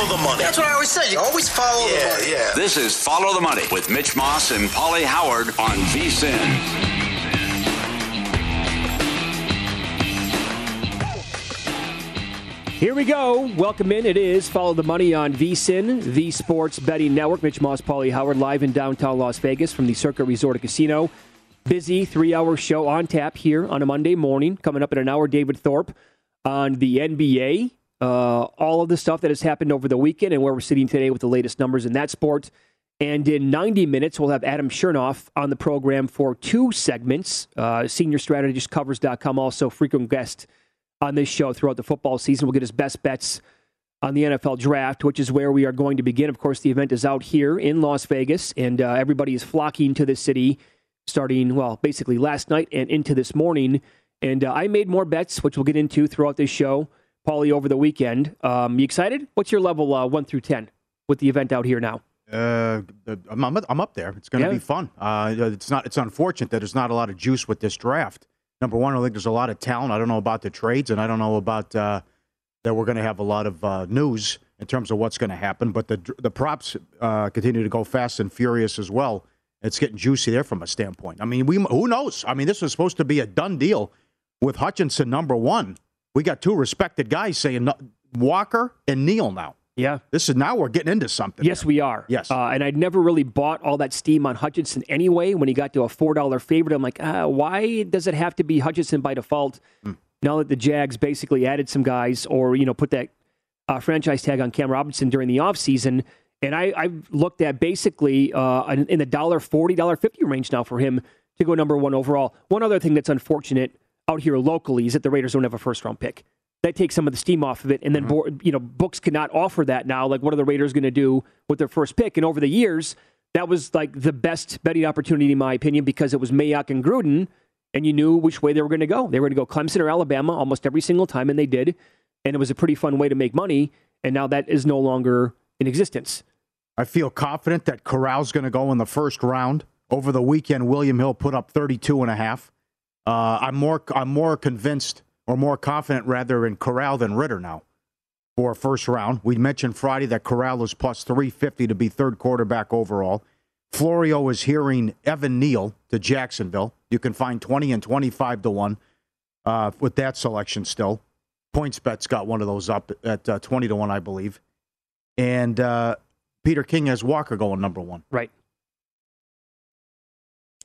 Follow the money. That's what I always say. You always follow the Yeah, money. yeah. This is Follow the Money with Mitch Moss and Paulie Howard on VSIN. Here we go. Welcome in. It is Follow the Money on VSIN, the Sports Betting Network. Mitch Moss, Paulie Howard, live in downtown Las Vegas from the Circa Resort and Casino. Busy three hour show on tap here on a Monday morning. Coming up in an hour, David Thorpe on the NBA. Uh, all of the stuff that has happened over the weekend and where we're sitting today with the latest numbers in that sport. And in 90 minutes, we'll have Adam Chernoff on the program for two segments. Uh, covers.com, also frequent guest on this show throughout the football season. We'll get his best bets on the NFL draft, which is where we are going to begin. Of course, the event is out here in Las Vegas, and uh, everybody is flocking to the city starting, well, basically last night and into this morning. And uh, I made more bets, which we'll get into throughout this show, Paulie, over the weekend. Um, you excited? What's your level uh, 1 through 10 with the event out here now? Uh, I'm, I'm I'm up there. It's going to Yeah. be fun. Uh, it's not. It's unfortunate that there's not a lot of juice with this draft. Number one, I think there's a lot of talent. I don't know about the trades, and I don't know about uh, that we're going to have a lot of uh, news in terms of what's going to happen. But the the props uh, continue to go fast and furious as well. It's getting juicy there from a standpoint. I mean, we who knows? I mean, this was supposed to be a done deal with Hutchinson number one. We got two respected guys saying Walker and Neal now. Yeah. This is now we're getting into something. Yes, we are. Yes. Uh, and I'd never really bought all that steam on Hutchinson anyway. When he got to a $4 favorite, I'm like, uh, why does it have to be Hutchinson by default? Hmm. Now that the Jags basically added some guys or, you know, put that uh, franchise tag on Cam Robinson during the offseason. And I, I've looked at basically uh, in in the dollar forty, dollar fifty range now for him to go number one overall. One other thing that's unfortunate out here locally is that the Raiders don't have a first round pick. That takes some of the steam off of it, and then mm-hmm. bo- you know books cannot offer that now. Like, what are the Raiders going to do with their first pick? And over the years, that was like the best betting opportunity in my opinion because it was Mayock and Gruden, and you knew which way they were going to go. They were going to go Clemson or Alabama almost every single time, and they did. And it was a pretty fun way to make money. And now that is no longer in existence. I feel confident that Corral's going to go in the first round. Over the weekend, William Hill put up 32 and a half. Uh, I'm more I'm more convinced or more confident rather in Corral than Ridder now for first round. We mentioned Friday that Corral is plus 350 to be third quarterback overall. Florio is hearing Evan Neal to Jacksonville. You can find 20 and 25 to 1 uh, with that selection still. PointsBet's got one of those up at uh, 20 to 1, I believe. And uh, Peter King has Walker going number one. Right.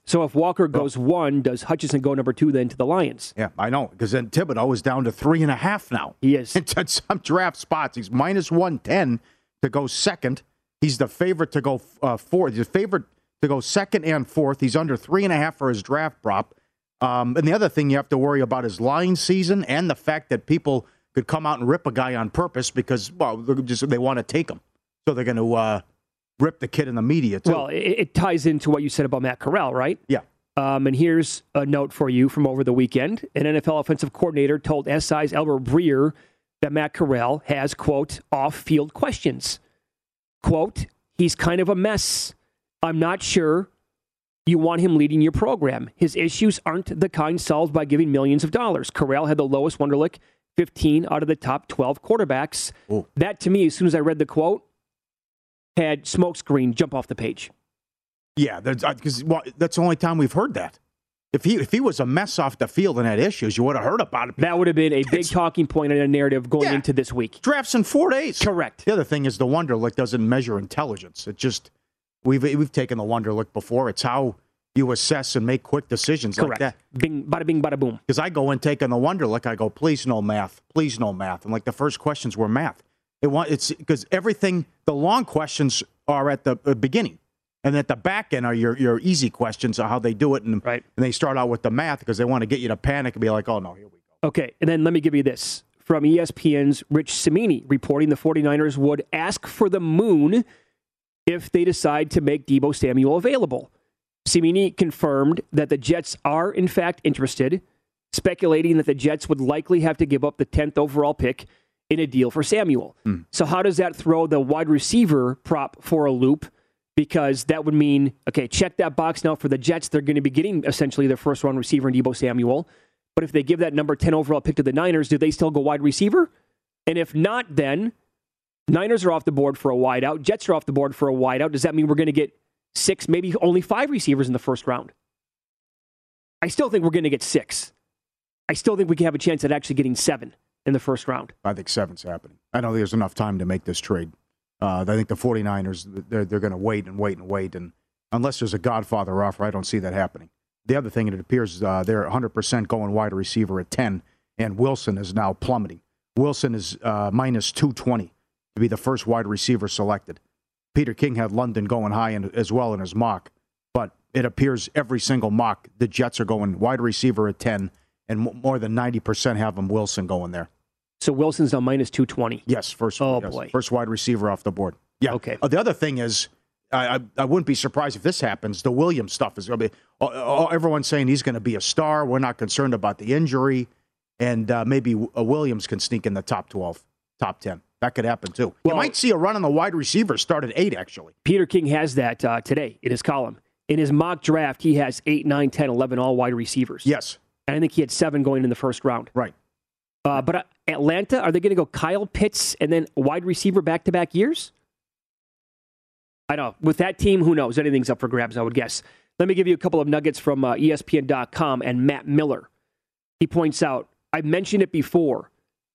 So if Walker goes one, does Hutchinson go number two then to the Lions? Yeah, I know because then Thibodeaux is down to three and a half now. He is. At some draft spots, he's minus one ten to go second. He's the favorite to go uh, fourth. He's the favorite to go second and fourth. He's under three and a half for his draft prop. Um, and the other thing you have to worry about is line season and the fact that people could come out and rip a guy on purpose because well, just they want to take him, so they're going to uh, rip the kid in the media too. Well, it, it ties into what you said about Matt Corral, right? yeah, Um, and here's a note for you from over the weekend. An NFL offensive coordinator told SI's Albert Breer that Matt Corral has, quote, off field questions. Quote, he's kind of a mess. I'm not sure you want him leading your program. His issues aren't the kind solved by giving millions of dollars. Corral had the lowest Wonderlic, 15 out of the top 12 quarterbacks. Ooh. That, to me, as soon as I read the quote, had smokescreen jump off the page. yeah, because uh, well, that's the only time we've heard that. If he if he was a mess off the field and had issues, you would have heard about it. That would have been a big It's- talking point in a narrative going Yeah. into this week. Drafts in four days. Correct. The other thing is the Wonderlic doesn't measure intelligence. It just we've we've taken the Wonderlic before. It's how you assess and make quick decisions like Correct. that. Bing, bada bing, bada boom. Because I go in taking the Wonderlic, I go, please no math, please no math, and like the first questions were math. It want it's because everything the long questions are at the uh, beginning, and at the back end are your your easy questions of how they do it, and Right. and they start out with the math because they want to get you to panic and be like, oh no, here we go. Okay, and then let me give you this from ESPN's Rich Cimini reporting the 49ers would ask for the moon if they decide to make Debo Samuel available. Cimini confirmed that the Jets are, in fact, interested, speculating that the Jets would likely have to give up the 10th overall pick in a deal for Samuel. Hmm. So, how does that throw the wide receiver prop for a loop? Because that would mean, okay, check that box now for the Jets. They're going to be getting essentially their first round receiver in Debo Samuel. But if they give that number 10 overall pick to the Niners, do they still go wide receiver? And if not, then Niners are off the board for a wideout. Jets are off the board for a wideout. Does that mean we're going to get six, maybe only five receivers in the first round? I still think we're going to get six. I still think we can have a chance at actually getting seven in the first round. I think seven's happening. I think there's enough time to make this trade. Uh, I think the 49ers, they're, they're going to wait and wait and wait. And unless there's a Godfather offer, I don't see that happening. The other thing, it appears uh, they're 100% going wide receiver at 10, and Wilson is now plummeting. Wilson is uh, minus 220 to be the first wide receiver selected. Peter King had London going high in, as well in his mock, but it appears every single mock, the Jets are going wide receiver at 10, and more than 90% have them Wilson going there. So Wilson's now minus 220. Yes, first. Oh, yes, boy. first wide receiver off the board. Yeah. Okay. Uh, the other thing is, I, I I wouldn't be surprised if this happens. The Williams stuff is going to be. Everyone's saying he's going to be a star. We're not concerned about the injury, and uh, maybe uh, Williams can sneak in the top twelve, top ten. That could happen too. Well- you might see a run on the wide receiver start at eight. Actually, Peter King has that uh, today in his column. In his mock draft, he has 8, 9, 10, 11 all wide receivers. yes, And I think he had seven going in the first round. right. Uh, but uh, Atlanta, are they going to go Kyle Pitts and then wide receiver back to back years? I don't know. With that team, who knows? Anything's up for grabs, I would guess. Let me give you a couple of nuggets from uh, ESPN.com and Matt Miller. He points out, I've mentioned it before,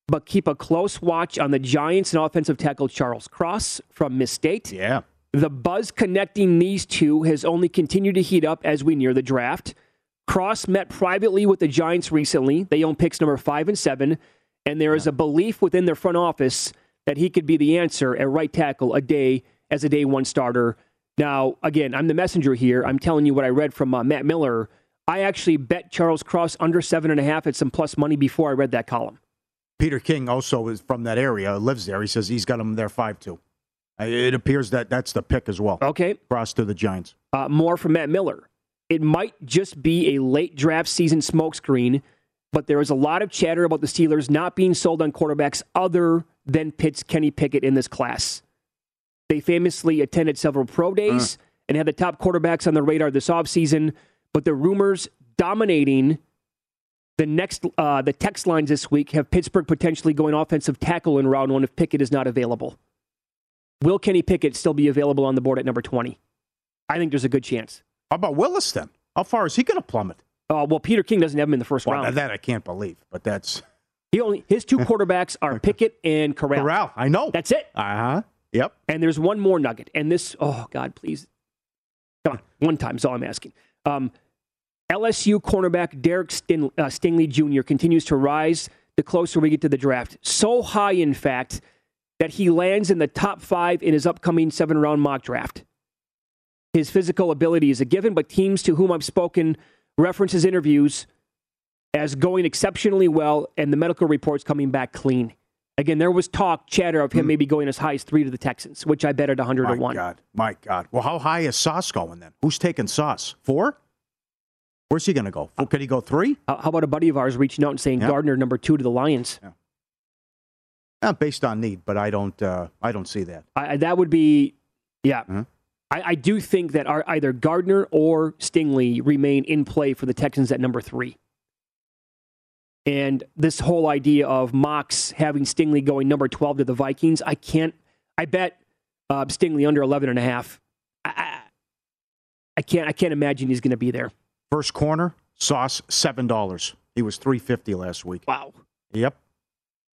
but keep a close watch on the Giants and offensive tackle Charles Cross from Miss State. Yeah. The buzz connecting these two has only continued to heat up as we near the draft. Cross met privately with the Giants recently. They own picks number five and seven, and there is a belief within their front office that he could be the answer at right tackle a day as a day one starter. Now, again, I'm the messenger here. I'm telling you what I read from uh, Matt Miller. I actually bet Charles Cross under seven and a half at some plus money before I read that column. Peter King also is from that area, lives there. He says he's got him there five two. It appears that that's the pick as well. Okay, Cross to the Giants. Uh, more from Matt Miller. It might just be a late draft season smokescreen, but there is a lot of chatter about the Steelers not being sold on quarterbacks other than Pitt's Kenny Pickett in this class. They famously attended several pro days and had the top quarterbacks on the radar this offseason, but the rumors dominating the next uh, the text lines this week have Pittsburgh potentially going offensive tackle in round one if Pickett is not available. Will Kenny Pickett still be available on the board at number 20? I think there's a good chance. How about Willis then? How far is he going to plummet? Uh, well, Peter King doesn't have him in the first Well, round. that I can't believe, but that's He only his two quarterbacks are Pickett and Corral. Corral. I know. That's it. Uh huh. Yep. And there's one more nugget. And this, oh God, please, come on, one time is all I'm asking. Um, LSU cornerback Derek Stin, uh, Stingley Jr. continues to rise the closer we get to the draft. So high, in fact, that he lands in the top five in his upcoming seven round mock draft. His physical ability is a given, but teams to whom I've spoken reference his interviews as going exceptionally well and the medical reports coming back clean. Again, there was talk, chatter of him mm. maybe going as high as three to the Texans, which I bet at 100 my to 1. My God. My God. Well, how high is Sauce going then? Who's taking Sauce? Four? Where's he going to go? Could he go three? how about a buddy of ours reaching out and saying Gardner number two to the Lions? Yeah. yeah. based on need, but I don't. Uh, I don't see that. I, that would be, yeah. Mm-hmm. I, I, do think that our, either Gardner or Stingley remain in play for the Texans at number three. And this whole idea of Mox having Stingley going number 12 to the Vikings, I can't, I bet uh, Stingley under 11 and a half. I, I can't, I can't imagine he's going to be there. First corner, sauce, $7. He was 350 last week. Wow. Yep.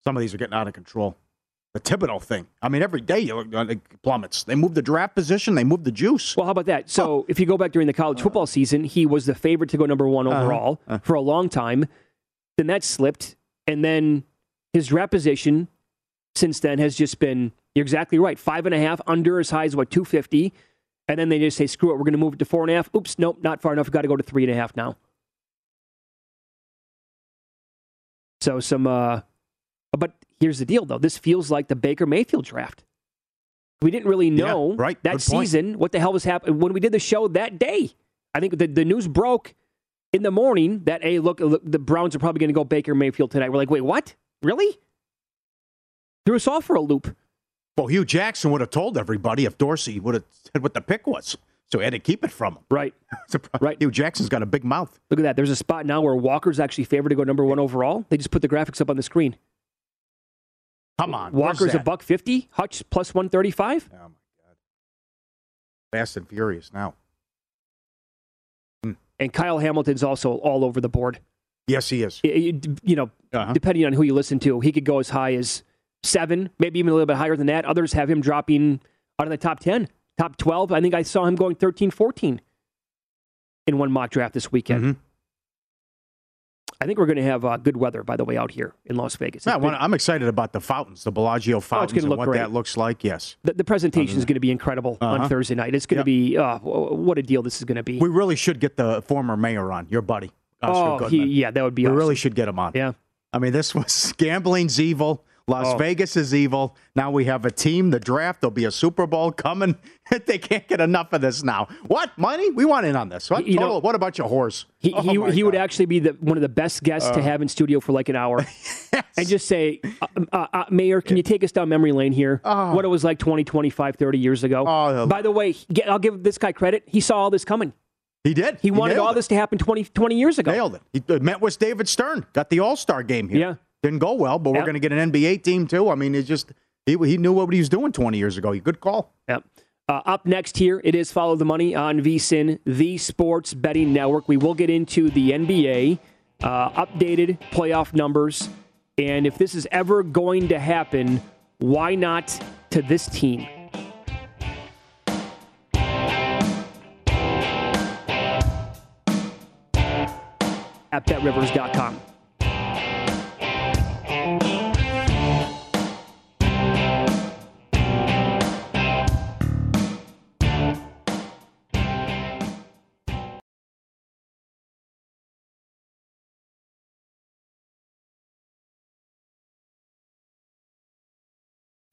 Some of these are getting out of control. The Thibodeaux thing. I mean, every day you look, uh, it plummets. They move the draft position, they move the juice. Well, how about that? So, oh. if you go back during the college football season, he was the favorite to go number one uh-huh. overall uh-huh. for a long time. Then that slipped, and then his draft position since then has just been you're exactly right five and a half under as high as what 250 and then they just say screw it we're going to move it to four and a half oops nope not far enough we've got to go to three and a half now so some uh but here's the deal though this feels like the baker mayfield draft we didn't really know yeah, right. that Good season point. what the hell was happening when we did the show that day i think the, the news broke in the morning that, hey, look, look the Browns are probably going to go Baker Mayfield tonight. We're like, wait, what? Really? Threw us off for a loop. Well, Hue Jackson would have told everybody if Dorsey would have said what the pick was. So he had to keep it from him. Right. right. Hue Jackson's got a big mouth. Look at that. There's a spot now where Walker's actually favored to go number one overall. They just put the graphics up on the screen. Come on. Walker's a buck fifty. Hutch plus one thirty five. Oh my god. Fast and furious now. And Kyle Hamilton's also all over the board. Yes, he is. You know, uh-huh. depending on who you listen to, he could go as high as seven, maybe even a little bit higher than that. Others have him dropping out of the top 10, top 12. I think I saw him going 13, 14 in one mock draft this weekend. Mm-hmm. I think we're going to have uh, good weather, by the way, out here in Las Vegas. Yeah, well, I'm excited about the fountains, the Bellagio fountains, oh, and what great. that looks like. Yes, the, the presentation is going to be incredible uh-huh. on Thursday night. It's going to be uh, what a deal this is going to be. We really should get the former mayor on, your buddy. Oscar oh, he, yeah, that would be. We awesome. really should get him on. Yeah, I mean, this was gambling's evil. Las oh. Vegas is evil. Now we have a team. The draft. There'll be a Super Bowl coming. they can't get enough of this now. What money? We want in on this. What? You Total, know, what about your horse? He, oh he, he would actually be the, one of the best guests uh, to have in studio for like an hour, yes. and just say, uh, uh, uh, Mayor, can you take us down memory lane here? Oh. What it was like 20, 25, 30 years ago. Oh, By the way, I'll give this guy credit. He saw all this coming. He did. He, he wanted all it. this to happen 20, 20 years ago. Nailed it. He met with David Stern. Got the All Star game here. Yeah. Didn't go well, but yep. we're going to get an NBA team too. I mean, it's just he, he knew what he was doing 20 years ago. Good call. Yep. Uh, up next here, it is Follow the Money on VSIN, the Sports Betting Network. We will get into the NBA, uh, updated playoff numbers, and if this is ever going to happen, why not to this team? At betrivers.com.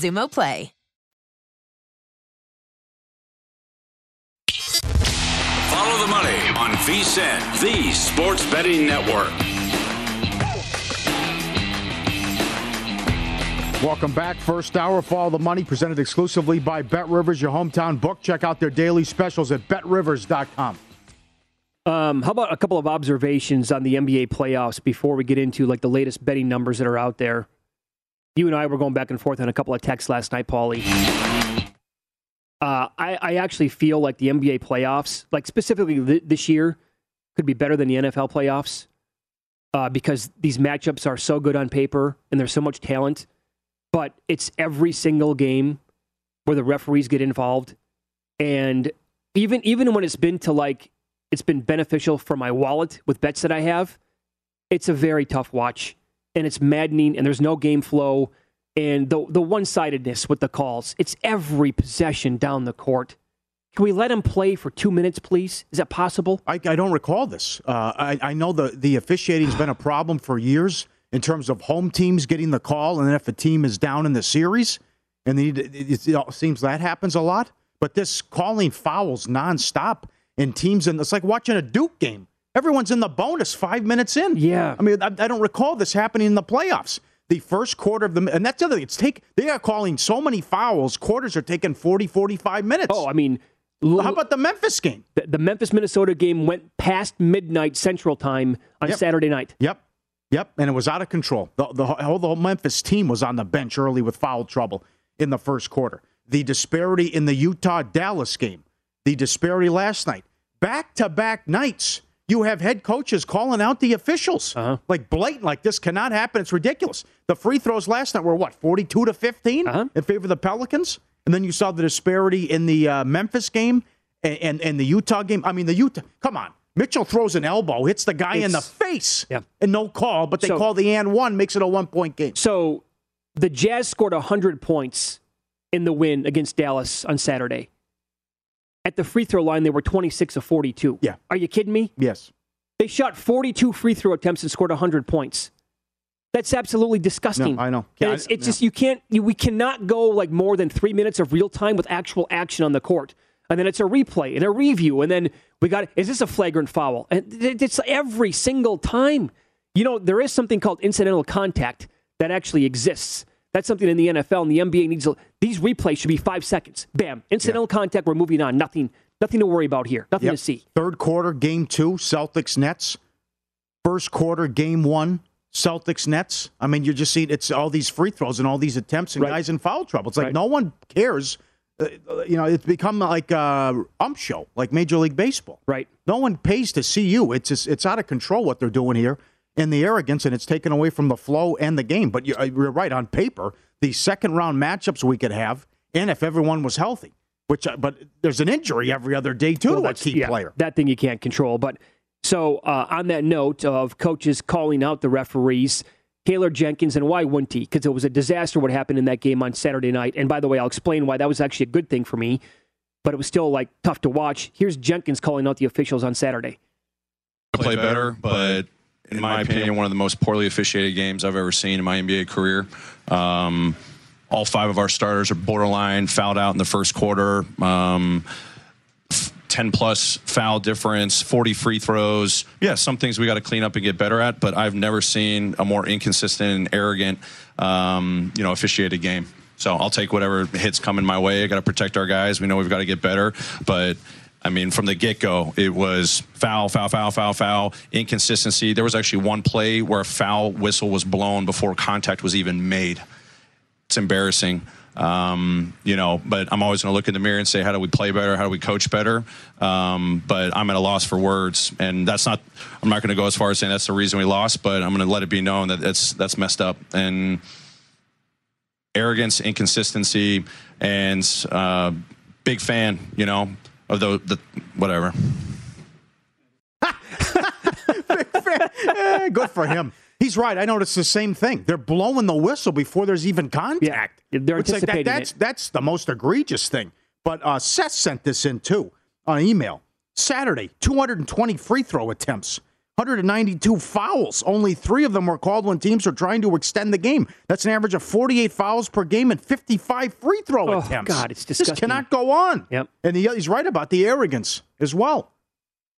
Xumo Play. Follow the money on VSIN, the sports betting network. Welcome back. First hour, Follow the Money, presented exclusively by Bet Rivers, your hometown book. Check out their daily specials at betrivers.com. Um, how about a couple of observations on the NBA playoffs before we get into like the latest betting numbers that are out there? You and I were going back and forth on a couple of texts last night, Paulie. Uh, I, I actually feel like the NBA playoffs, like specifically th- this year, could be better than the NFL playoffs uh, because these matchups are so good on paper and there's so much talent. But it's every single game where the referees get involved, and even even when it's been to like it's been beneficial for my wallet with bets that I have, it's a very tough watch and it's maddening and there's no game flow and the the one-sidedness with the calls. It's every possession down the court. Can we let him play for two minutes, please? Is that possible? I, I don't recall this. Uh, I, I know the, the officiating's been a problem for years in terms of home teams getting the call, and then if a team is down in the series, and it, it, it seems that happens a lot. But this calling fouls nonstop in teams, and it's like watching a Duke game. Everyone's in the bonus five minutes in. Yeah. I mean, I, I don't recall this happening in the playoffs. The first quarter of the, and that's the other thing. It's take, they are calling so many fouls. Quarters are taking 40, 45 minutes. Oh, I mean, how about the Memphis game? The, the Memphis Minnesota game went past midnight Central Time on Yep. Saturday night. Yep. Yep. And it was out of control. The, the whole, the whole Memphis team was on the bench early with foul trouble in the first quarter. The disparity in the Utah Dallas game, the disparity last night, back to back nights. You have head coaches calling out the officials Uh-huh. like blatant, like this cannot happen. It's ridiculous. The free throws last night were what, 42 to 15 Uh-huh. in favor of the Pelicans? And then you saw the disparity in the uh, Memphis game and, and, and the Utah game. I mean, the Utah, come on. Mitchell throws an elbow, hits the guy in the face, Yeah. and no call, but they So- call the and one, makes it a one point game. So the Jazz scored 100 points in the win against Dallas on Saturday. At the free throw line, they were 26 of 42. Yeah. Are you kidding me? Yes. They shot 42 free throw attempts and scored 100 points. That's absolutely disgusting. No, I know. Yeah, it's I- it's just you can't you, we cannot go like more than three minutes of real time with actual action on the court, and then it's a replay and a review, and then we got is this a flagrant foul? And it's every single time. You know there is something called incidental contact that actually exists. That's something in the NFL and the NBA needs. to- These replays should be five seconds. Bam, incidental contact. We're moving on. Nothing, nothing to worry about here. Nothing Yep. to see. Third quarter, game two, Celtics Nets. First quarter, game one, Celtics Nets. I mean, you're just see it's all these free throws and all these attempts and Right. guys in foul trouble. It's like Right. no one cares. Uh, you know, it's become like a ump show, like Major League Baseball. Right. No one pays to see you. It's just, it's out of control what they're doing here, and the arrogance, and it's taken away from the flow and the game. But you're, you're right on paper. The second round matchups we could have, and if everyone was healthy, which uh, but there's an injury every other day too Well, to a key yeah, player. That thing you can't control. But so uh, on that note of coaches calling out the referees, Taylor Jenkins, and why wouldn't he? Because it was a disaster what happened in that game on Saturday night. And by the way, I'll explain why that was actually a good thing for me, but it was still like tough to watch. Here's Jenkins calling out the officials on Saturday. play better, but in my opinion, one of the most poorly officiated games I've ever seen in my NBA career. Um, all five of our starters are borderline fouled out in the first quarter. Um, 10 plus foul difference, 40 free throws. Yeah, some things we got to clean up and get better at, but I've never seen a more inconsistent and arrogant, um, you know, officiated game. So I'll take whatever hits coming my way. I got to protect our guys. We know we've got to get better, but I mean, from the get go, it was foul, foul, foul, foul, foul, inconsistency. There was actually one play where a foul whistle was blown before contact was even made. It's embarrassing. Um, you know, but I'm always going to look in the mirror and say, how do we play better? How do we coach better? Um, but I'm at a loss for words, and that's not. I'm not going to go as far as saying that's the reason we lost, but I'm going to let it be known that that's that's messed up and arrogance, inconsistency, and uh, big fan. You know of the the whatever. Eh, good for him. He's right. I noticed the same thing. They're blowing the whistle before there's even contact. Yeah, they're It's like that- anticipating that's it. that's the most egregious thing. But uh, Seth sent this in too on email. Saturday, 220 free throw attempts, 192 fouls. Only three of them were called when teams are trying to extend the game. That's an average of 48 fouls per game and 55 free throw Oh, attempts. God, it's disgusting. This cannot go on. Yep. And he, he's right about the arrogance as well.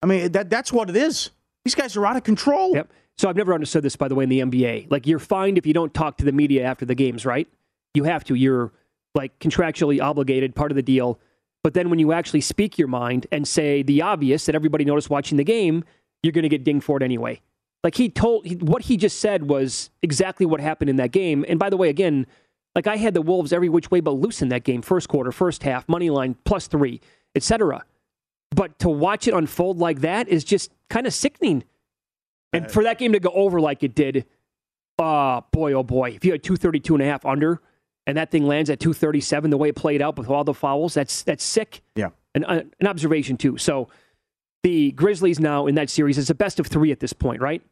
I mean, that that's what it is. These guys are out of control. Yep. So I've never understood this, by the way, in the NBA. Like you're fined if you don't talk to the media after the games, right? You have to. You're like contractually obligated, part of the deal. But then when you actually speak your mind and say the obvious that everybody noticed watching the game, you're going to get dinged for it anyway. Like he told, he, what he just said was exactly what happened in that game. And by the way, again, like I had the Wolves every which way but loose in that game, first quarter, first half, money line plus three, etc. But to watch it unfold like that is just kind of sickening. And for that game to go over like it did, uh, boy, oh boy, if you had 232 and a half under and that thing lands at 237, the way it played out with all the fouls, that's that's sick. Yeah. And uh, an observation, too. So the Grizzlies now in that series is a best of three at this point, right?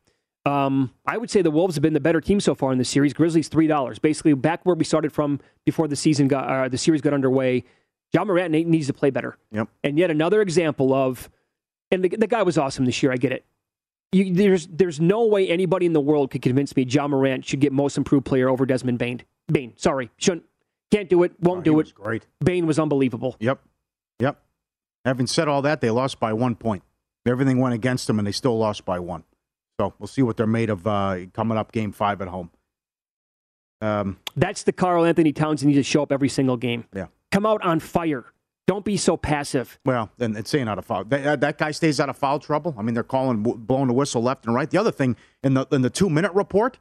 Um, I would say the Wolves have been the better team so far in the series. Grizzlies three dollars, basically back where we started from before the season got uh, the series got underway. John Morant needs to play better. Yep. And yet another example of, and the, the guy was awesome this year. I get it. You, there's there's no way anybody in the world could convince me John Morant should get Most Improved Player over Desmond Bane. Bane, sorry, shouldn't, can't do it, won't Oh, do it. great. Bane was unbelievable. Yep. Having said all that, they lost by one point. Everything went against them, and they still lost by one. So we'll see what they're made of uh, coming up game five at home. Um, That's the Karl-Anthony Towns needs to show up every single game. Yeah. Come out on fire. Don't be so passive. well, and it's saying out of foul. That, uh, that guy stays out of foul trouble. I mean, they're calling, blowing the whistle left and right. The other thing in the in the two minute report,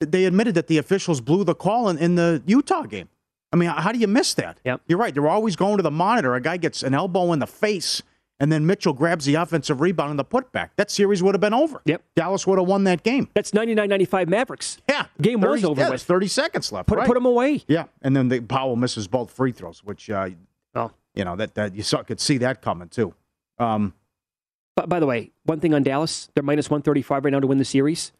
they admitted that the officials blew the call in, in the Utah game. I mean, how do you miss that? Yep. You're right. They're always going to the monitor. A guy gets an elbow in the face, and then Mitchell grabs the offensive rebound and the putback. That series would have been over. Yep. Dallas would have won that game. That's 99-95 Mavericks. Yeah. Game was over yeah, with. 30 seconds left. Put right. put them away. Yeah, and then the Powell misses both free throws, which uh, Oh. you know that that you saw, could see that coming too. Um, But by the way, one thing on Dallas, they're minus 135 right now to win the series.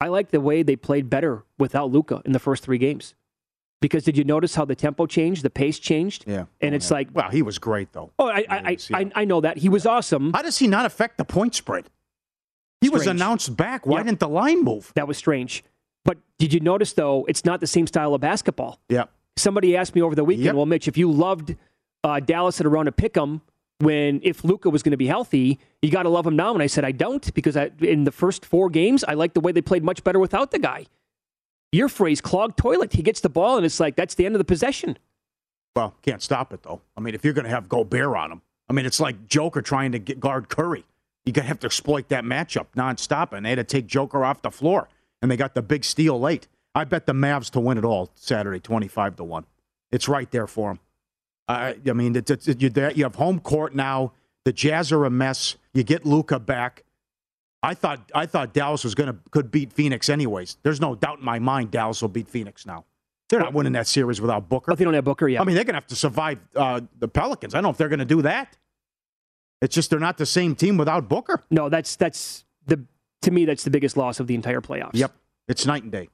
I like the way they played better without Luka in the first three games. Because did you notice how the tempo changed, the pace changed? yeah, And Oh, it's yeah. like, well, he was great though. oh, I, I, I, I, I know that. He was awesome. How does he not affect the point spread? He was announced back. Why Yeah. didn't the line move? That was strange. But did you notice, though, it's not the same style of basketball? Yeah, Somebody asked me over the weekend, Yep. well, Mitch, if you loved uh, Dallas at around a pick 'em when if Luka was going to be healthy, you got to love him now. And I said, I don't because I, in the first four games, I like the way they played much better without the guy. Your phrase, clogged toilet. He gets the ball, and it's like that's the end of the possession. well, can't stop it though. I mean, if you're going to have Gobert on him, I mean, it's like Joker trying to get guard Curry. You got to have to exploit that matchup nonstop, and they had to take Joker off the floor, and they got the big steal late. I bet the Mavs to win it all Saturday, twenty-five to one. It's right there for them. I, I mean, it's, it's, you're you have home court now. The Jazz are a mess. You get Luka back. I thought I thought Dallas was to could beat Phoenix anyways. There's no doubt in my mind Dallas will beat Phoenix now. They're not winning that series without Booker. But they don't have Booker yet. I mean, they're going to have to survive uh, the Pelicans. I don't know if they're going to do that. It's just they're not the same team without Booker. no, that's that's the to me that's the biggest loss of the entire playoffs. Yep, it's night and day.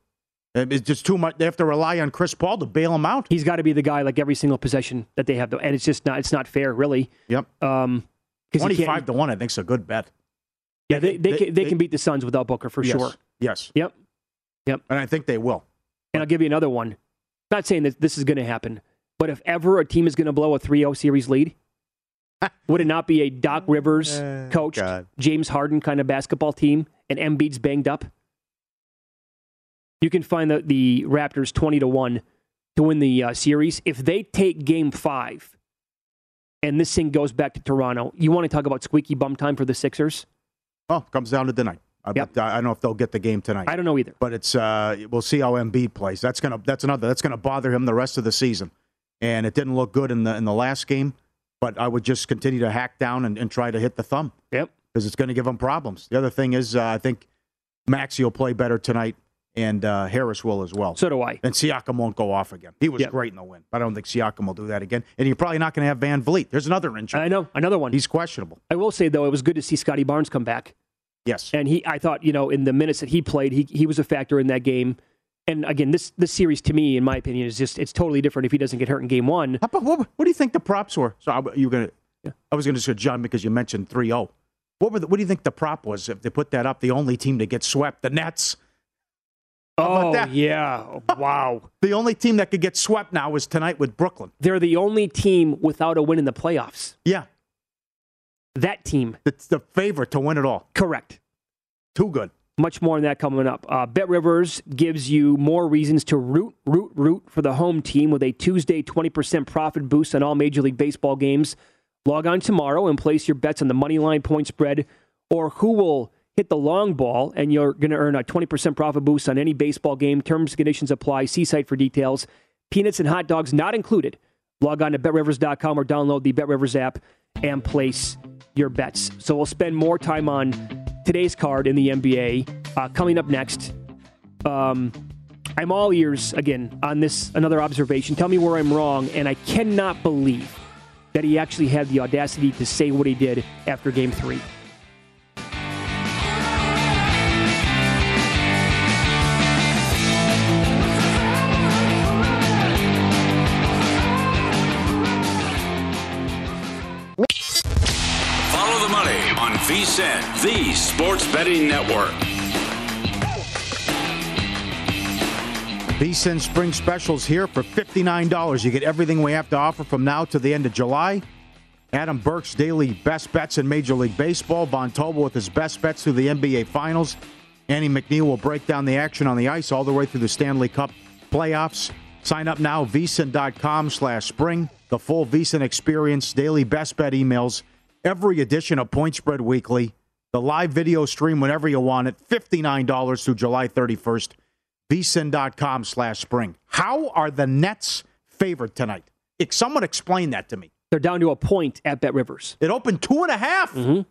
It's just too much. They have to rely on Chris Paul to bail them out. He's got to be the guy like every single possession that they have, though, and it's just not it's not fair, really. Yep, Um, 'cause you twenty-five to one. I think is a good bet. Yeah, they, they, They- can, they, they- can beat the Suns without Booker for yes. sure. Yes, Yep. Yep. And I think they will. And I'll give you another one. Not saying that this is going to happen, but if ever a team is going to blow a 3 0 series lead, Would it not be a Doc Rivers Eh, coached God. James Harden kind of basketball team and Embiid's banged up? You can find the, the Raptors 20 to 1 to win the uh, series. If they take game five and this thing goes back to Toronto, you want to talk about squeaky bum time for the Sixers? Oh, comes down to tonight. I, Yep. I don't know if they'll get the game tonight. I don't know either. but it's uh, we'll see how Embiid plays. That's gonna that's another that's gonna bother him the rest of the season. And it didn't look good in the in the last game, but I would just continue to hack down and, and try to hit the thumb Yep. because it's going to give him problems. The other thing is, uh, I think Maxey will play better tonight, and uh, Harris will as well. So do I. and Siakam won't go off again. He was Yep. great in the win, but I don't think Siakam will do that again. And you're probably not going to have VanVleet. There's another injury. I know. Another one. He's questionable. I will say, though, it was good to see Scottie Barnes come back. Yes. And he, I thought, you know, in the minutes that he played, he, he was a factor in that game. And again, this this series to me, in my opinion, is just it's totally different if he doesn't get hurt in game one. About, what, what do you think the props were? So I, you gonna? I was going to say John because you mentioned 3-0. What were the, What do you think the prop was if they put that up? The only team to get swept, the Nets. Oh yeah! Wow, The only team that could get swept now is tonight with Brooklyn. they're the only team without a win in the playoffs. Yeah, That team, it's the favorite to win it all. correct. Too good. Much more on that coming up. Uh, Bet Rivers gives you more reasons to root, root, root for the home team with a Tuesday 20% profit boost on all Major League Baseball games. Log on tomorrow and place your bets on the money line point spread or who will hit the long ball, and you're going to earn a 20% profit boost on any baseball game. Terms and conditions apply. See site for details. Peanuts and hot dogs not included. Log on to betrivers.com or download the BetRivers app and place your bets. So we'll spend more time on today's card in the NBA. Uh, coming up next, um, I'm all ears again on this another observation. Tell me where I'm wrong, and I cannot believe that he actually had the audacity to say what he did after Game Three. Sports Betting Network. VSIN Spring Specials here for $59. You get everything we have to offer from now to the end of July. Adam Burke's daily best bets in Major League Baseball. Von Tobel with his best bets through the NBA Finals. Annie McNeil will break down the action on the ice all the way through the Stanley Cup playoffs. Sign up now, vsin.com slash spring. The full VSIN experience, daily best bet emails, every edition of Point Spread Weekly, the live video stream whenever you want it, $59 through July 31st vsin.com slash spring. How are the Nets favored tonight? Ex- Someone explain that to me. They're down to a point at Bet Rivers. It opened two and a half. Mm-hmm.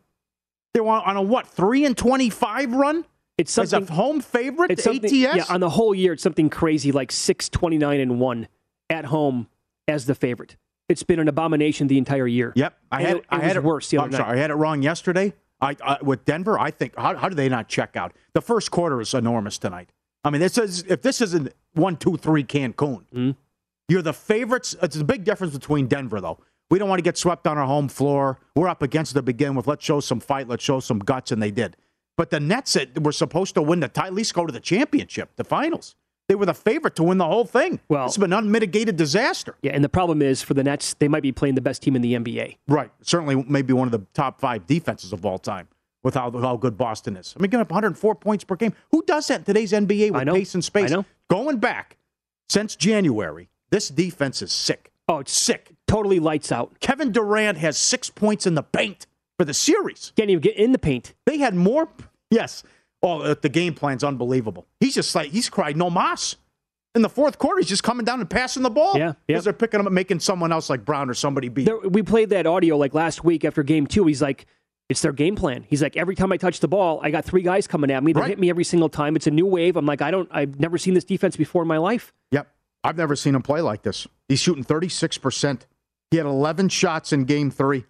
They were on a what, three and 25 run? It's As something a home favorite, It's ATS? yeah, on the whole year, it's something crazy like six twenty nine and one at home as the favorite. It's been an abomination the entire year. Yep. I And had, it, it I had was worse the other I'm night. sorry, I had it wrong yesterday. I, I with Denver, I think how, how do they not check out? The first quarter is enormous tonight. I mean, this is if this isn't one, two, three Cancun, Mm-hmm. you're the favorites. It's a big difference between Denver, though. We don't want to get swept on our home floor. We're up against it to begin with. Let's show some fight. Let's show some guts, and they did. But the Nets that were supposed to win the tie, at least go to the championship, the finals. They were the favorite to win the whole thing. Well- it's been an unmitigated disaster. Yeah, and the problem is for the Nets, they might be playing the best team in the NBA. Right. Certainly, maybe one of the top five defenses of all time with how, how good Boston is. I mean, giving up 104 points per game. Who does that in today's NBA with pace and space? I know. Going back since January, this defense is sick. Oh, it's Sick. totally lights out. Kevin Durant has six points in the paint for the series. Can't even get in the paint. They had more. Yes. Oh, the game plan's unbelievable. He's just like, he's cried no mas. In the fourth quarter, he's just coming down and passing the ball. Yeah. Because they're picking him up, making someone else like Brown or somebody beat. There, we played that audio like last week after game two. He's like, it's their game plan. He's like, every time I touch the ball, I got three guys coming at me. They Right. hit me every single time. It's a new wave. I'm like, I don't, I've never seen this defense before in my life. Yep. I've never seen him play like this. He's shooting 36%. He had 11 shots in game three.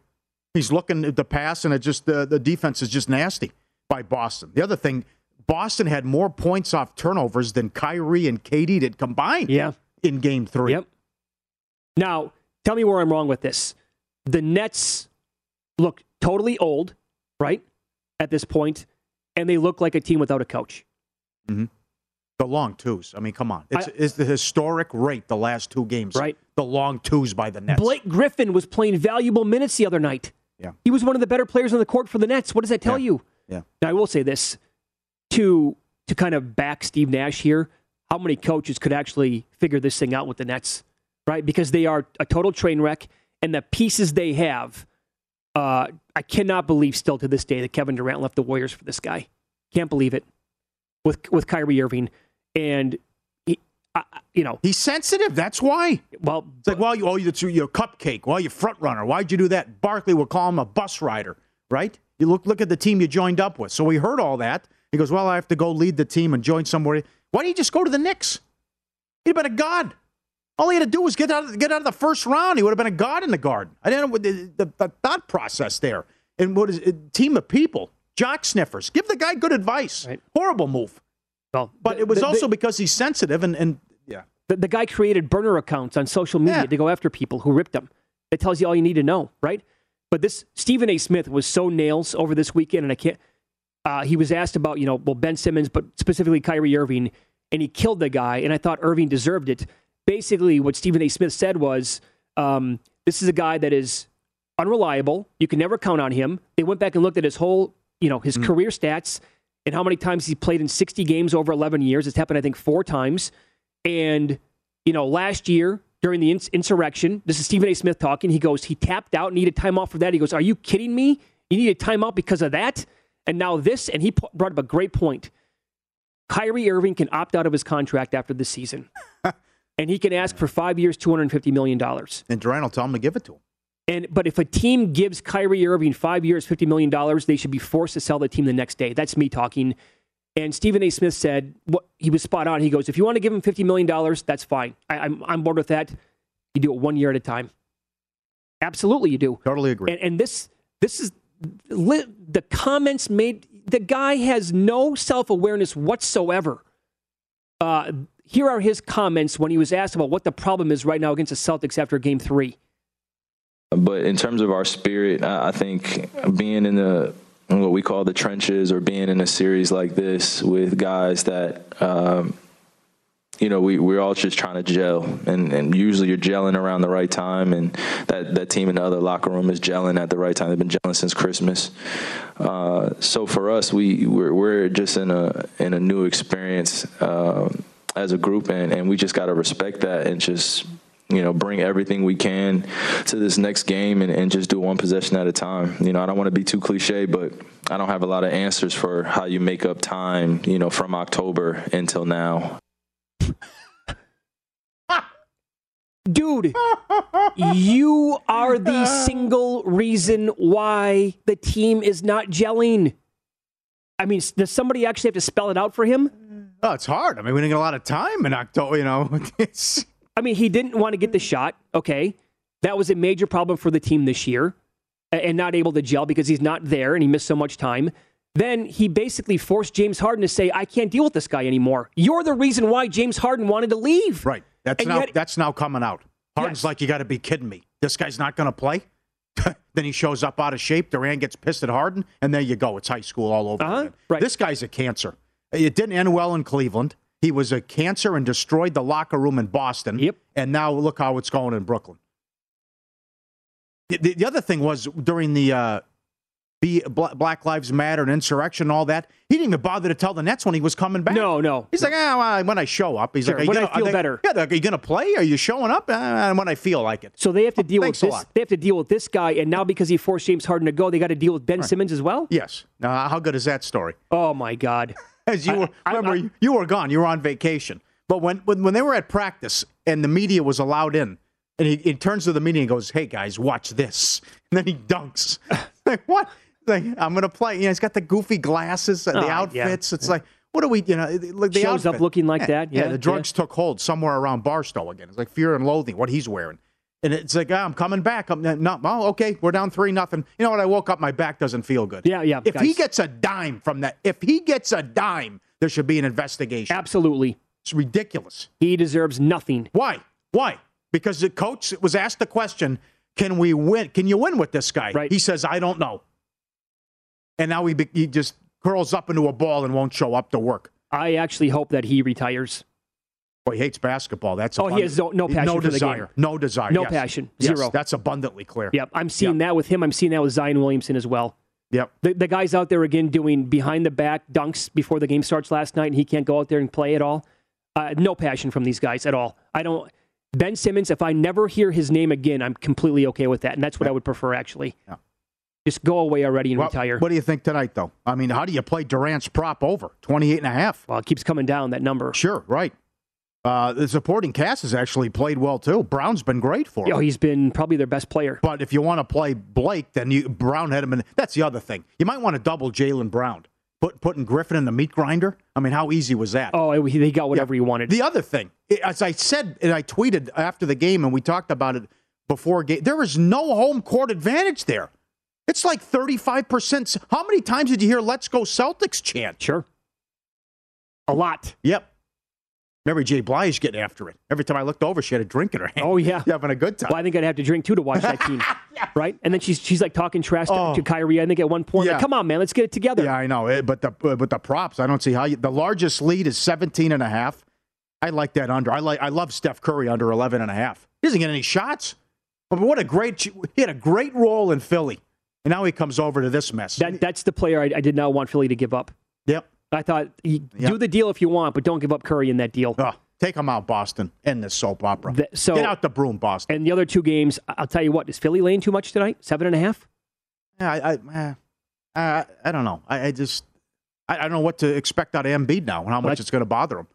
He's looking at the pass, and it just the, the defense is just nasty by Boston. The other thing, Boston had more points off turnovers than Kyrie and KD did combined Yeah. in game three. Yep. Now, tell me where I'm wrong with this. The Nets look totally old, right? At this point, and they look like a team without a coach. Mhm. The long twos. I mean, come on. It's, I, it's the historic rate the last two games. Right. The long twos by the Nets. Blake Griffin was playing valuable minutes the other night. Yeah. He was one of the better players on the court for the Nets. What does that tell yeah. you? Yeah. Now, I will say this to to kind of back Steve Nash here. How many coaches could actually figure this thing out with the Nets, right? Because they are a total train wreck, and the pieces they have. Uh, I cannot believe still to this day that Kevin Durant left the Warriors for this guy. Can't believe it. With with Kyrie Irving, and he, uh, you know he's sensitive. That's why. Well, it's like, well, you oh, you're, you're a cupcake. Well, you're front runner. Why'd you do that? Barkley would call him a bus rider, right? You look look at the team you joined up with. So we heard all that. He goes, well, I have to go lead the team and join somewhere. Why don't you just go to the Knicks? He'd have been a god. All he had to do was get out of, get out of the first round. He would have been a god in the garden. I didn't know the, the, the thought process there. And what is it? Team of people, jock sniffers. Give the guy good advice. Right. Horrible move. Well, but the, it was the, also because he's sensitive and, and yeah. The, the guy created burner accounts on social media Yeah. to go after people who ripped him. It tells you all you need to know, right? But this Stephen A. Smith was so nails over this weekend, and I can't. Uh, he was asked about, you know, well, Ben Simmons, but specifically Kyrie Irving, and he killed the guy, and I thought Irving deserved it. Basically, what Stephen A. Smith said was, um, this is a guy that is unreliable. You can never count on him. They went back and looked at his whole, you know, his career stats and how many times he played in 60 games over 11 years. It's happened, I think, four times. And, you know, last year during the ins- insurrection, this is Stephen A. Smith talking. He goes, he tapped out, needed time off for that. He goes, Are you kidding me? You needed time out because of that? And now this, and he p- brought up a great point. Kyrie Irving can opt out of his contract after this season. and he can ask for five years, $250 million. And Durant will tell him to give it to him. And but if a team gives Kyrie Irving five years, fifty million dollars, they should be forced to sell the team the next day. That's me talking. And Stephen A. Smith said what he was spot on. He goes, if you want to give him fifty million dollars, that's fine. I, I'm I'm board with that. You do it one year at a time. Absolutely, you do. Totally agree. And, and this this is li- the comments made. The guy has no self awareness whatsoever. Uh, here are his comments when he was asked about what the problem is right now against the Celtics after Game Three. But in terms of our spirit, I I think being in the what we call the trenches or being in a series like this with guys that um, you know we we're all just trying to gel. And, and usually you're gelling around the right time and that that team in the other locker room is gelling at the right time. They've been gelling since Christmas. Uh, so for us we we're, we're just in a in a new experience um, as a group and, and we just got to respect that and just you know, bring everything we can to this next game and, and just do one possession at a time. You know, I don't want to be too cliche, but I don't have a lot of answers for how you make up time, you know, from October until now. Dude, you are the single reason why the team is not gelling. I mean, does somebody actually have to spell it out for him? Oh, it's hard. I mean, we didn't get a lot of time in October, you know. It's I mean, he didn't want to get the shot. Okay. That was a major problem for the team this year and not able to gel because he's not there and he missed so much time. Then he basically forced James Harden to say, I can't deal with this guy anymore. You're the reason why James Harden wanted to leave. right. That's And now had- that's now coming out. Harden's Yes. like, you got to be kidding me. This guy's not going to play. then he shows up out of shape. Durant gets pissed at Harden, and there you go. It's high school all over Uh-huh. again. Right. This guy's a cancer. It didn't end well in Cleveland. He was a cancer and destroyed the locker room in Boston. Yep. And now look how it's going in Brooklyn. The, the, the other thing was during the uh, Bla- Black Lives Matter and insurrection and all that, he didn't even bother to tell the Nets when he was coming back. No, no. He's like, ah, well, when I show up. He's Sure, like, are you when gonna- are feel they- better. Yeah, they're- you going to play? Are you showing up? Uh, when I feel like it. So they have to deal with this. They have to deal with this guy, and now because he forced James Harden to go, they got to deal with Ben Simmons as well. Yes. Now, how good is that story? Oh my God! As you I- were, I- remember, I- you were gone. You were on vacation. But when, when when they were at practice and the media was allowed in, and he, he turns to the media and goes, "Hey guys, watch this," and then he dunks. like what? Like I'm gonna play. You know, he's got the goofy glasses, and the Oh, yeah. outfits. It's like, what are we? You know, like the Shows up looking like that, yeah, the drugs took hold somewhere around Barstow again. It's like fear and loathing. What he's wearing. And it's like, ah, I'm coming back. I'm not, oh, okay, we're down three nothing. You know what? I woke up, my back doesn't feel good. Yeah, yeah, If he gets a dime from that, if he gets a dime, there should be an investigation. Absolutely, It's ridiculous. he deserves nothing. Why? Why? Because the coach was asked the question, "Can we win? Can you win with this guy?" Right. He says, "I don't know." And now he be, he just curls up into a ball and won't show up to work. I actually hope that he retires. Well, he hates basketball. That's a oh, he has no, no passion no for desire, the game. no desire, no yes. passion, Yes, zero. that's abundantly clear. Yep, I'm seeing that with him. I'm seeing that with Zion Williamson as well. Yep. The, the guy's out there again doing behind the back dunks before the game starts last night, and he can't go out there and play at all. Uh, no passion from these guys at all. I don't. Ben Simmons, if I never hear his name again, I'm completely okay with that, and that's what I would prefer actually. Yeah. Just go away already and Well, retire. What do you think tonight, though? I mean, how do you play Durant's prop over 28 and a half? Well, it keeps coming down that number. Sure, right. Uh, the supporting cast has actually played well too. Brown's been great for him. Oh, he's been probably their best player. But if you want to play Blake, then you Brown had him in. That's the other thing. You might want to double Jaylen Brown. Put putting Griffin in the meat grinder. I mean, how easy was that? Oh, he got whatever he wanted. The other thing, as I said, and I tweeted after the game, and we talked about it before game, there is no home court advantage there. It's like 35%. How many times did you hear Let's Go Celtics chant? Sure. A lot. Yep. Mary J. Blige getting after it. Every time I looked over, she had a drink in her hand. Oh yeah, having a good time. Well, I think I'd have to drink too to watch that team, right? And then she's she's like talking trash to, Oh. to Kyrie. I think at one point, Yeah. like, come on, man, let's get it together. Yeah, I know. eh, But the uh, but the props, I don't see how you. The largest lead is 17 and a half. I like that under. I like. I love Seth Curry under 11 and a half. He doesn't get any shots. But what a great. He had a great role in Philly, and now he comes over to this mess. That that's the player I, I did not want Philly to give up. Yep. I thought Yep. do the deal if you want, but don't give up Curry in that deal. Oh, take him out, Boston. End this soap opera. The- so Get out the broom, Boston. And the other two games, I'll tell you what, is Philly laying too much tonight? Seven and a half? Yeah, I, I, eh, I, I don't know. I, I just, I, I don't know what to expect out of Embiid now and how much But- it's going to bother him.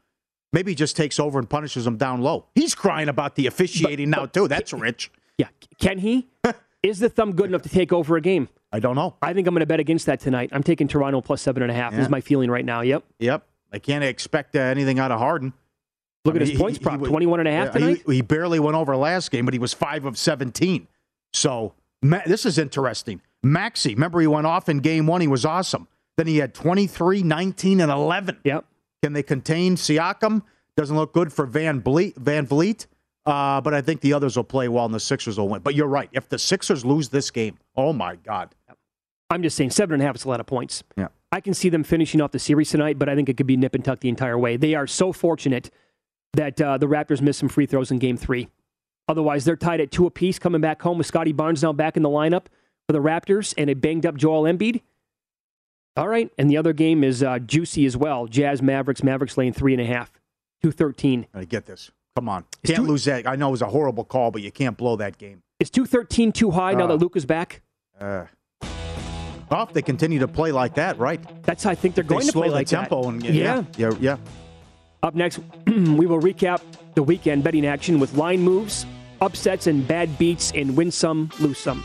Maybe he just takes over and punishes him down low. He's crying about the officiating now too. That's rich. Yeah. Can he? is the thumb good enough to take over a game? I don't know. I think I'm going to bet against that tonight. I'm taking Toronto plus seven and a half. Yeah. Is my feeling right now. Yep. Yep. I can't expect uh, anything out of Harden. Look I at mean, his he- points he- prop, he- 21 and a half Yeah, tonight. He, he barely went over last game, but he was five of 17. So Ma- this is interesting. Maxey, remember he went off in game one. He was awesome. Then he had 23, 19, and 11. Yep. Can they contain Siakam? Doesn't look good for Van, Ble- VanVleet. Uh, but I think the others will play well and the Sixers will win. But you're right. If the Sixers lose this game, oh my God. I'm just saying seven and a half is a lot of points. Yeah. I can see them finishing off the series tonight, but I think it could be nip and tuck the entire way. They are so fortunate that uh, the Raptors missed some free throws in game three. Otherwise, they're tied at two apiece coming back home with Scottie Barnes now back in the lineup for the Raptors and a banged up Joel Embiid. All right. And the other game is uh, juicy as well. Jazz Mavericks, Mavericks laying three and a half, 213. I get this. Come on. It's Can't too- lose that. I know it was a horrible call, but you can't blow that game. Is 213 too high now Uh. that Luka's back? Uh, well, if they continue to play like that, right? That's how I think they're They going to slow play the like tempo that. and yeah. yeah, yeah. Up next, we will recap the weekend betting action with line moves, upsets, and bad beats in win some, lose some.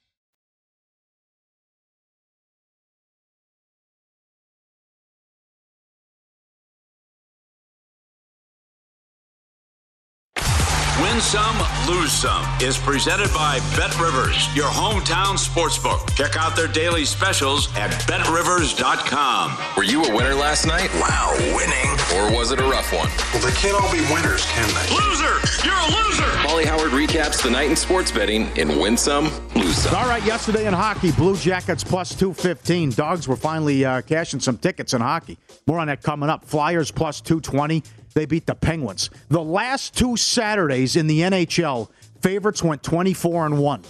Win some, lose some is presented by Bet Rivers, your hometown sportsbook. Check out their daily specials at betrivers.com. Were you a winner last night? Wow, winning. Or was it a rough one? Well, they can't all be winners, can they? Loser! You're a loser! Paulie Howard recaps the night in sports betting in Win Some, Lose Some. All right, yesterday in hockey, Blue Jackets plus 215. Dogs were finally uh, cashing some tickets in hockey. More on that coming up. Flyers plus 220. They beat the Penguins. The last two Saturdays in the NHL, favorites went 24 and 1.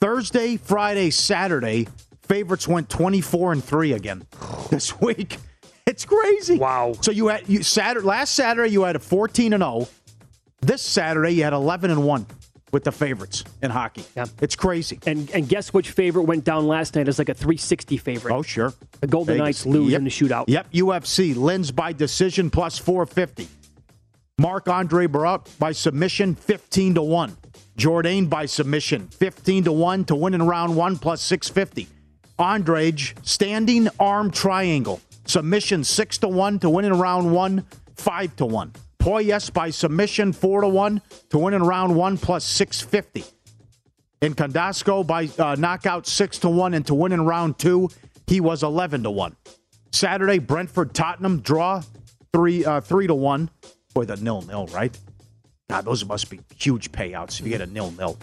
Thursday, Friday, Saturday, favorites went 24 and 3 again this week. It's crazy. Wow. So you had you Saturday last Saturday you had a 14 and 0. This Saturday you had 11 and 1 with the favorites in hockey. Yeah. It's crazy. And and guess which favorite went down last night as like a 360 favorite? Oh, sure. The Golden Vegas. Knights lose Yep. in the shootout. Yep, UFC. Lynn's by decision plus 450. Marc-André Barriault by submission 15 to 1. Jourdain by submission 15 to 1 to win in round 1 plus 650. Andrade standing arm triangle submission 6 to 1 to win in round 1 5 to 1. Poyes by submission 4 to 1 to win in round 1 plus 650. In Condasco by uh, knockout 6 to 1 and to win in round 2 he was 11 to 1. Saturday Brentford Tottenham draw 3 uh, 3 to 1. Boy the nil nil, right? God, those must be huge payouts if you get a nil nil.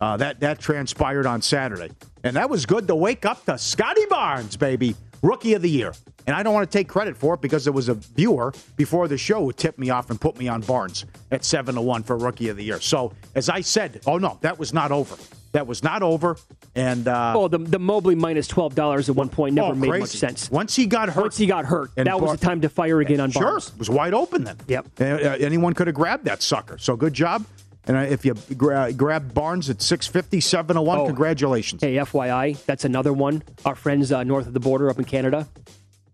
Uh, that that transpired on Saturday, and that was good to wake up to Scottie Barnes, baby, rookie of the year. And I don't want to take credit for it because there was a viewer before the show who tipped me off and put me on Barnes at seven to one for rookie of the year. So as I said, oh no, that was not over. That was not over. And uh, Oh, the the Mobley minus twelve dollars at one point never oh, made much sense. Once he got hurt, Once he got hurt, And that was the time to fire again on Sure, Barnes. it was wide open then. Yep. Uh, anyone could have grabbed that sucker. So good job. And uh, if you gra- grab Barnes at 650, 7 to 1, Oh. congratulations. Hey, FYI, that's another one. Our friends uh, north of the border up in Canada,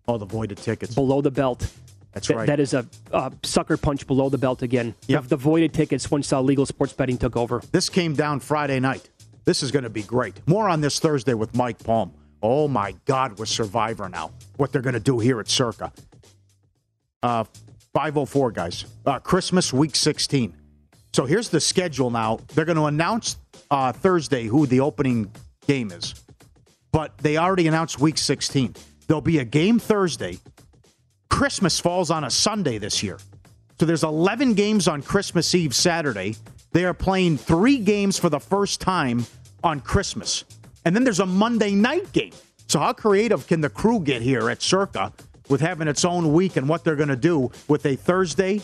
Oh, the voided tickets. below the belt. That's Th- right. That is a uh, sucker punch below the belt again. Yep. The, the voided tickets once uh, legal sports betting took over. This came down Friday night. This is going to be great. More on this Thursday with Mike Palm. Oh my God, with Survivor now. What they're going to do here at Circa. Uh, 504, guys. Uh, Christmas week 16. So here's the schedule now. They're going to announce uh, Thursday who the opening game is, but they already announced week 16. There'll be a game Thursday. Christmas falls on a Sunday this year. So there's 11 games on Christmas Eve Saturday. They are playing three games for the first time on Christmas. And then there's a Monday night game. So how creative can the crew get here at Circa with having its own week and what they're going to do with a Thursday,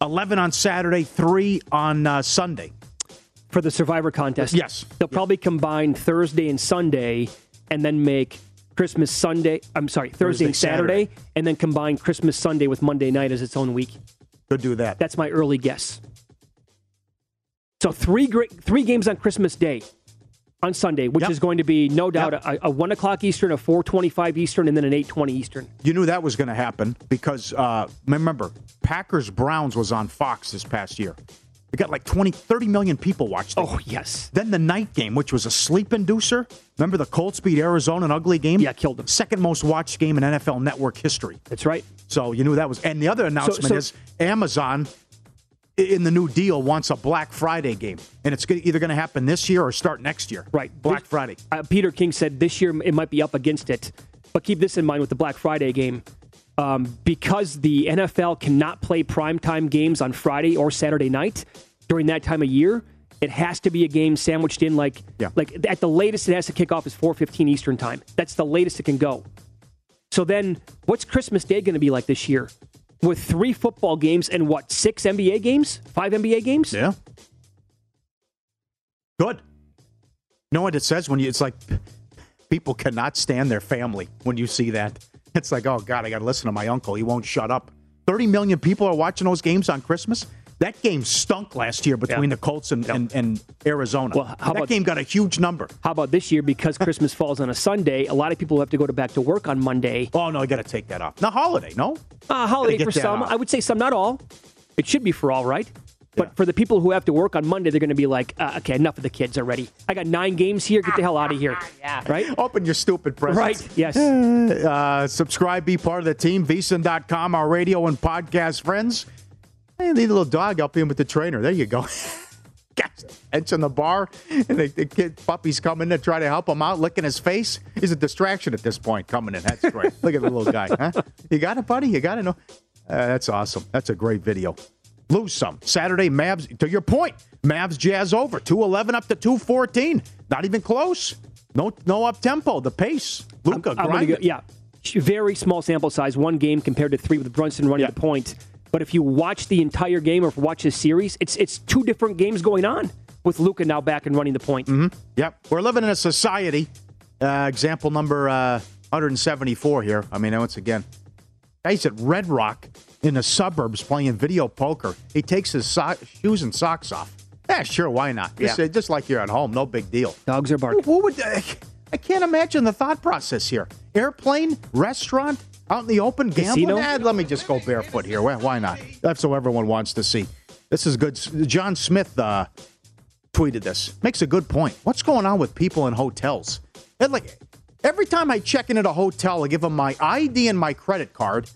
11 on Saturday, 3 on uh, Sunday? For the Survivor contest. Yes. They'll probably combine Thursday and Sunday and then make Christmas Sunday, I'm sorry, Thursday, Thursday, and Saturday, Saturday. and then combine Christmas Sunday with Monday night as its own week. Could do that. That's my early guess. So three great, three games on Christmas Day on Sunday, which Yep. is going to be no doubt Yep. a, a one o'clock Eastern, a four twenty-five Eastern, and then an eight twenty Eastern. You knew that was going to happen because uh, remember, Packers Browns was on Fox this past year. It got like 20, 30 million people watched it. Oh yes, Then the night game, which was a sleep inducer. Remember the Colts beat Arizona, an ugly game? Yeah, killed them. Second most watched game in NFL Network history. that's right. So you knew that was. And the other announcement so- is Amazon in the new deal wants a Black Friday game, and it's either going to happen this year or start next year. Right. Black This- Friday. Uh, Peter King said this year it might be up against it, but keep this in mind with the Black Friday game. Um, because the NFL cannot play primetime games on Friday or Saturday night during that time of year, it has to be a game sandwiched in like Yeah. like at the latest it has to kick off is 4:15 Eastern time. That's the latest it can go. So then what's Christmas Day going to be like this year? With three football games and what, six NBA games? Five NBA games? Yeah. Good. know what it says when you? It's like people cannot stand their family when you see that. It's like, oh God, I got to listen to my uncle. He won't shut up. Thirty million people are watching those games on Christmas. That game stunk last year between Yeah. the Colts and, and, and Arizona. Well, how that about- game got a huge number. How about this year? Because Christmas falls on a Sunday, a lot of people have to go to back to work on Monday. Oh no, I got to take that off. Now holiday, no. Uh, holiday for some. off. I would say some, not all. It should be for all, right? But for the people who have to work on Monday, they're going to be like, uh, okay, enough of the kids already. I got nine games here. Get the hell out of here. yeah. Right? Open your stupid presents. Right. Yes. Uh, subscribe, be part of the team. VSiN.com, our radio and podcast friends. Hey, need a little dog help him with the trainer. There you go. Guys, It's in the bar, and the, the kid puppies coming to try to help him out, licking his face. He's a distraction at this point coming in. That's great. Look at the little guy. Huh? You got it, buddy? You got it? No. Uh, that's awesome. That's a great video. Lose some. Saturday, Mavs, to your point, Mavs Jazz over. 211 up to 214. Not even close. No no up tempo. The pace. Luka I'm gonna grinding. go, yeah, very small sample size, one game compared to three with Brunson running the point. But if you watch the entire game or watch this series, it's it's two different games going on with Luka now back and running the point. Mm-hmm. Yep. We're living in a society. Uh, example number uh, 174 here. I mean, once again, guys at Red Rock in the suburbs playing video poker. He takes his so- shoes and socks off. Yeah, sure. Why not? Just, Yeah. uh, just like you're at home. No big deal. Dogs are barking. What would uh, I can't imagine the thought process here. Airplane, restaurant, out in the open, gambling. Eh, let me just go barefoot here. Why, not? That's what everyone wants to see. This is good. John Smith uh, tweeted this. Makes a good point. What's going on with people in hotels? Like every time I check in at a hotel, I give them my ID and my credit card,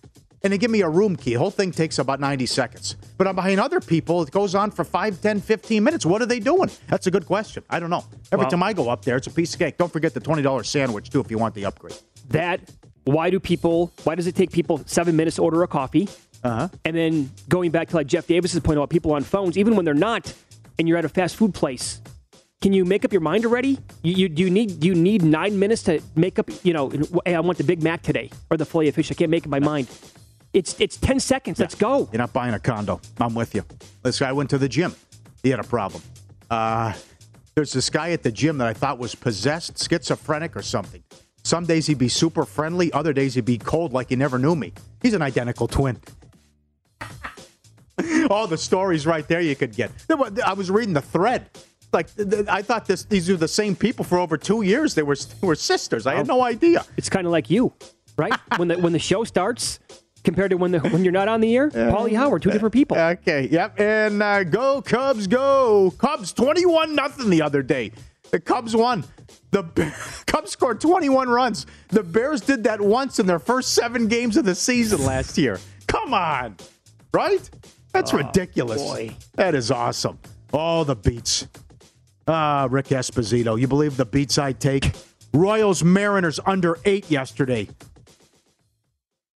and they give me a room key. The whole thing takes about 90 seconds. But I'm behind other people, it goes on for 5, 10, 15 minutes. What are they doing? That's a good question. I don't know. Every Well- time I go up there, it's a piece of cake. Don't forget the $20 sandwich, too, if you want the upgrade. That why do people? Why does it take people seven minutes to order a coffee? Uh-huh. And then going back to like Jeff Davis's point about people on phones, even when they're not, and you're at a fast food place, can you make up your mind already? You, you do you need you need nine minutes to make up? You know, hey, I want the Big Mac today or the filet of fish. I can't make up my mind. It's it's ten seconds. Let's go. You're not buying a condo. I'm with you. This guy went to the gym. He had a problem. Uh, there's this guy at the gym that I thought was possessed, schizophrenic, or something. Some days he'd be super friendly, other days he'd be cold like he never knew me. He's an identical twin. All the stories right there you could get. I was reading the thread. Like I thought this, these were the same people for over two years. They were they were sisters. I had no idea. It's kind of like you, right? when the when the show starts compared to when the when you're not on the air. Paulie Howard, two different people. Okay, yep. And uh, go Cubs, go Cubs! Twenty-one nothing the other day. The Cubs won. The Bear- Cubs scored twenty-one runs. The Bears did that once in their first seven games of the season last year. Come on, right? That's ridiculous. boy. That is awesome. Oh, the beats. Ah, Rick Esposito. You believe the beats I take? Royals Mariners under eight yesterday.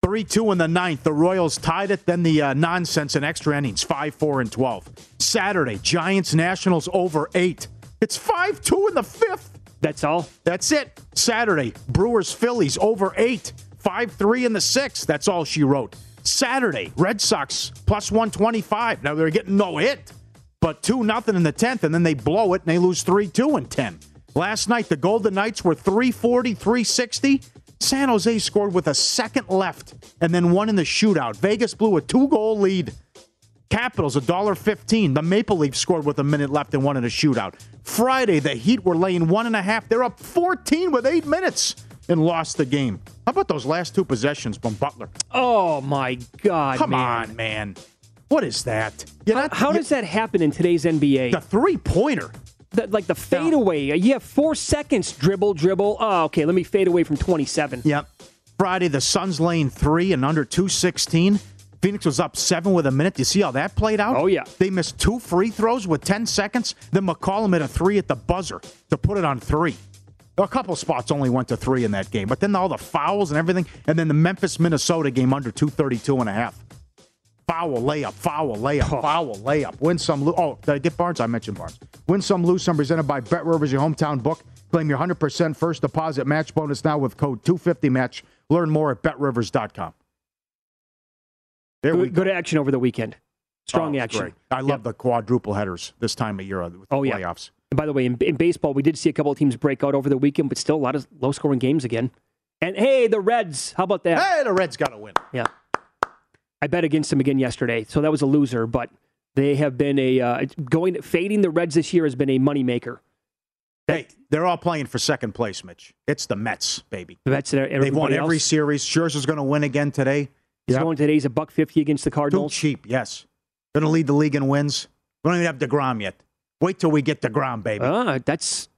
3 2 in the ninth. The Royals tied it. Then the uh, nonsense in extra innings 5 4 and 12. Saturday, Giants Nationals over 8. It's 5 2 in the fifth. That's all. That's it. Saturday, Brewers Phillies over 8. 5 3 in the sixth. That's all she wrote. Saturday, Red Sox plus 125. Now they're getting no hit, but 2 nothing in the 10th, and then they blow it and they lose 3 2 in 10. Last night, the Golden Knights were 340, 360. San Jose scored with a second left and then one in the shootout. Vegas blew a two goal lead. Capitals $1.15. The Maple Leafs scored with a minute left and won in a shootout. Friday, the Heat were laying one and a half. They're up 14 with eight minutes and lost the game. How about those last two possessions from Butler? Oh my God! Come man. on, man. What is that? How, how does that happen in today's NBA? the three pointer? The- like the fadeaway. You have four seconds. Dribble, dribble. Oh, okay. Let me fade away from 27. Yep. Friday, the Suns laying three and under 216. Phoenix was up seven with a minute. Do you see how that played out? Oh, yeah. They missed two free throws with 10 seconds. Then McCollum hit a three at the buzzer to put it on three. A couple spots only went to three in that game, but then all the fouls and everything. And then the Memphis Minnesota game under 232 and a half. Foul layup, foul layup, foul layup. Win some, lose. Oh, did I get Barnes? I mentioned Barnes. Win some, lose some. Presented by Bet Rivers, your hometown book. Claim your 100% first deposit match bonus now with code 250match. Learn more at betrivers.com. There we Good, good action over the weekend. Strong Oh, action. great. I love the quadruple headers this time of year with the Oh, yeah. playoffs. And by the way, in, in baseball, we did see a couple of teams break out over the weekend, but still a lot of low scoring games again. And hey, the Reds, how about that? Hey, the Reds got to win. Yeah. I bet against them again yesterday, so that was a loser, but they have been a uh, going fading the Reds this year has been a moneymaker. Hey, they're all playing for second place, Mitch. It's the Mets, baby. The Mets. They've won everybody every else. series. Scherzer's going to win again today. He's Yep. going today's a buck fifty against the Cardinals. Too cheap, yes. Going to lead the league in wins. We don't even have DeGrom yet. Wait till we get DeGrom, baby. Ah, that's.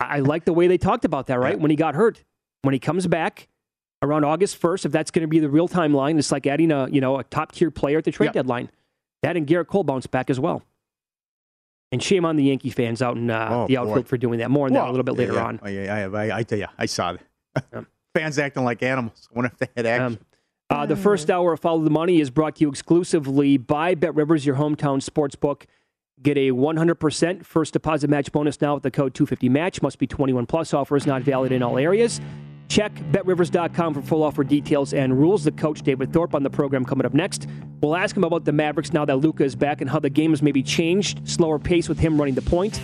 I like the way they talked about that. Right when he got hurt, when he comes back around August first, if that's going to be the real timeline, it's like adding a you know a top tier player at the trade Yep. deadline. That and Gerrit Cole bounce back as well. And shame on the Yankee fans out in uh, Oh, the boy. outfield for doing that. More on that a little bit yeah, later yeah. on. Oh, yeah, I, have. I, I tell you, I saw that. Fans acting like animals. I wonder if they had action. Uh, the first hour of Follow the Money is brought to you exclusively by Bet Rivers, your hometown sports book. Get a 100% first deposit match bonus now with the code 250match. Must be 21 plus. Offer is not valid in all areas. Check betrivers.com for full offer details and rules. The coach, David Thorpe, on the program coming up next. We'll ask him about the Mavericks now that Luka is back and how the game has maybe changed. Slower pace with him running the point.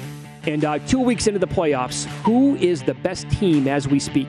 And uh, two weeks into the playoffs, who is the best team as we speak?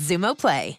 Xumo Play.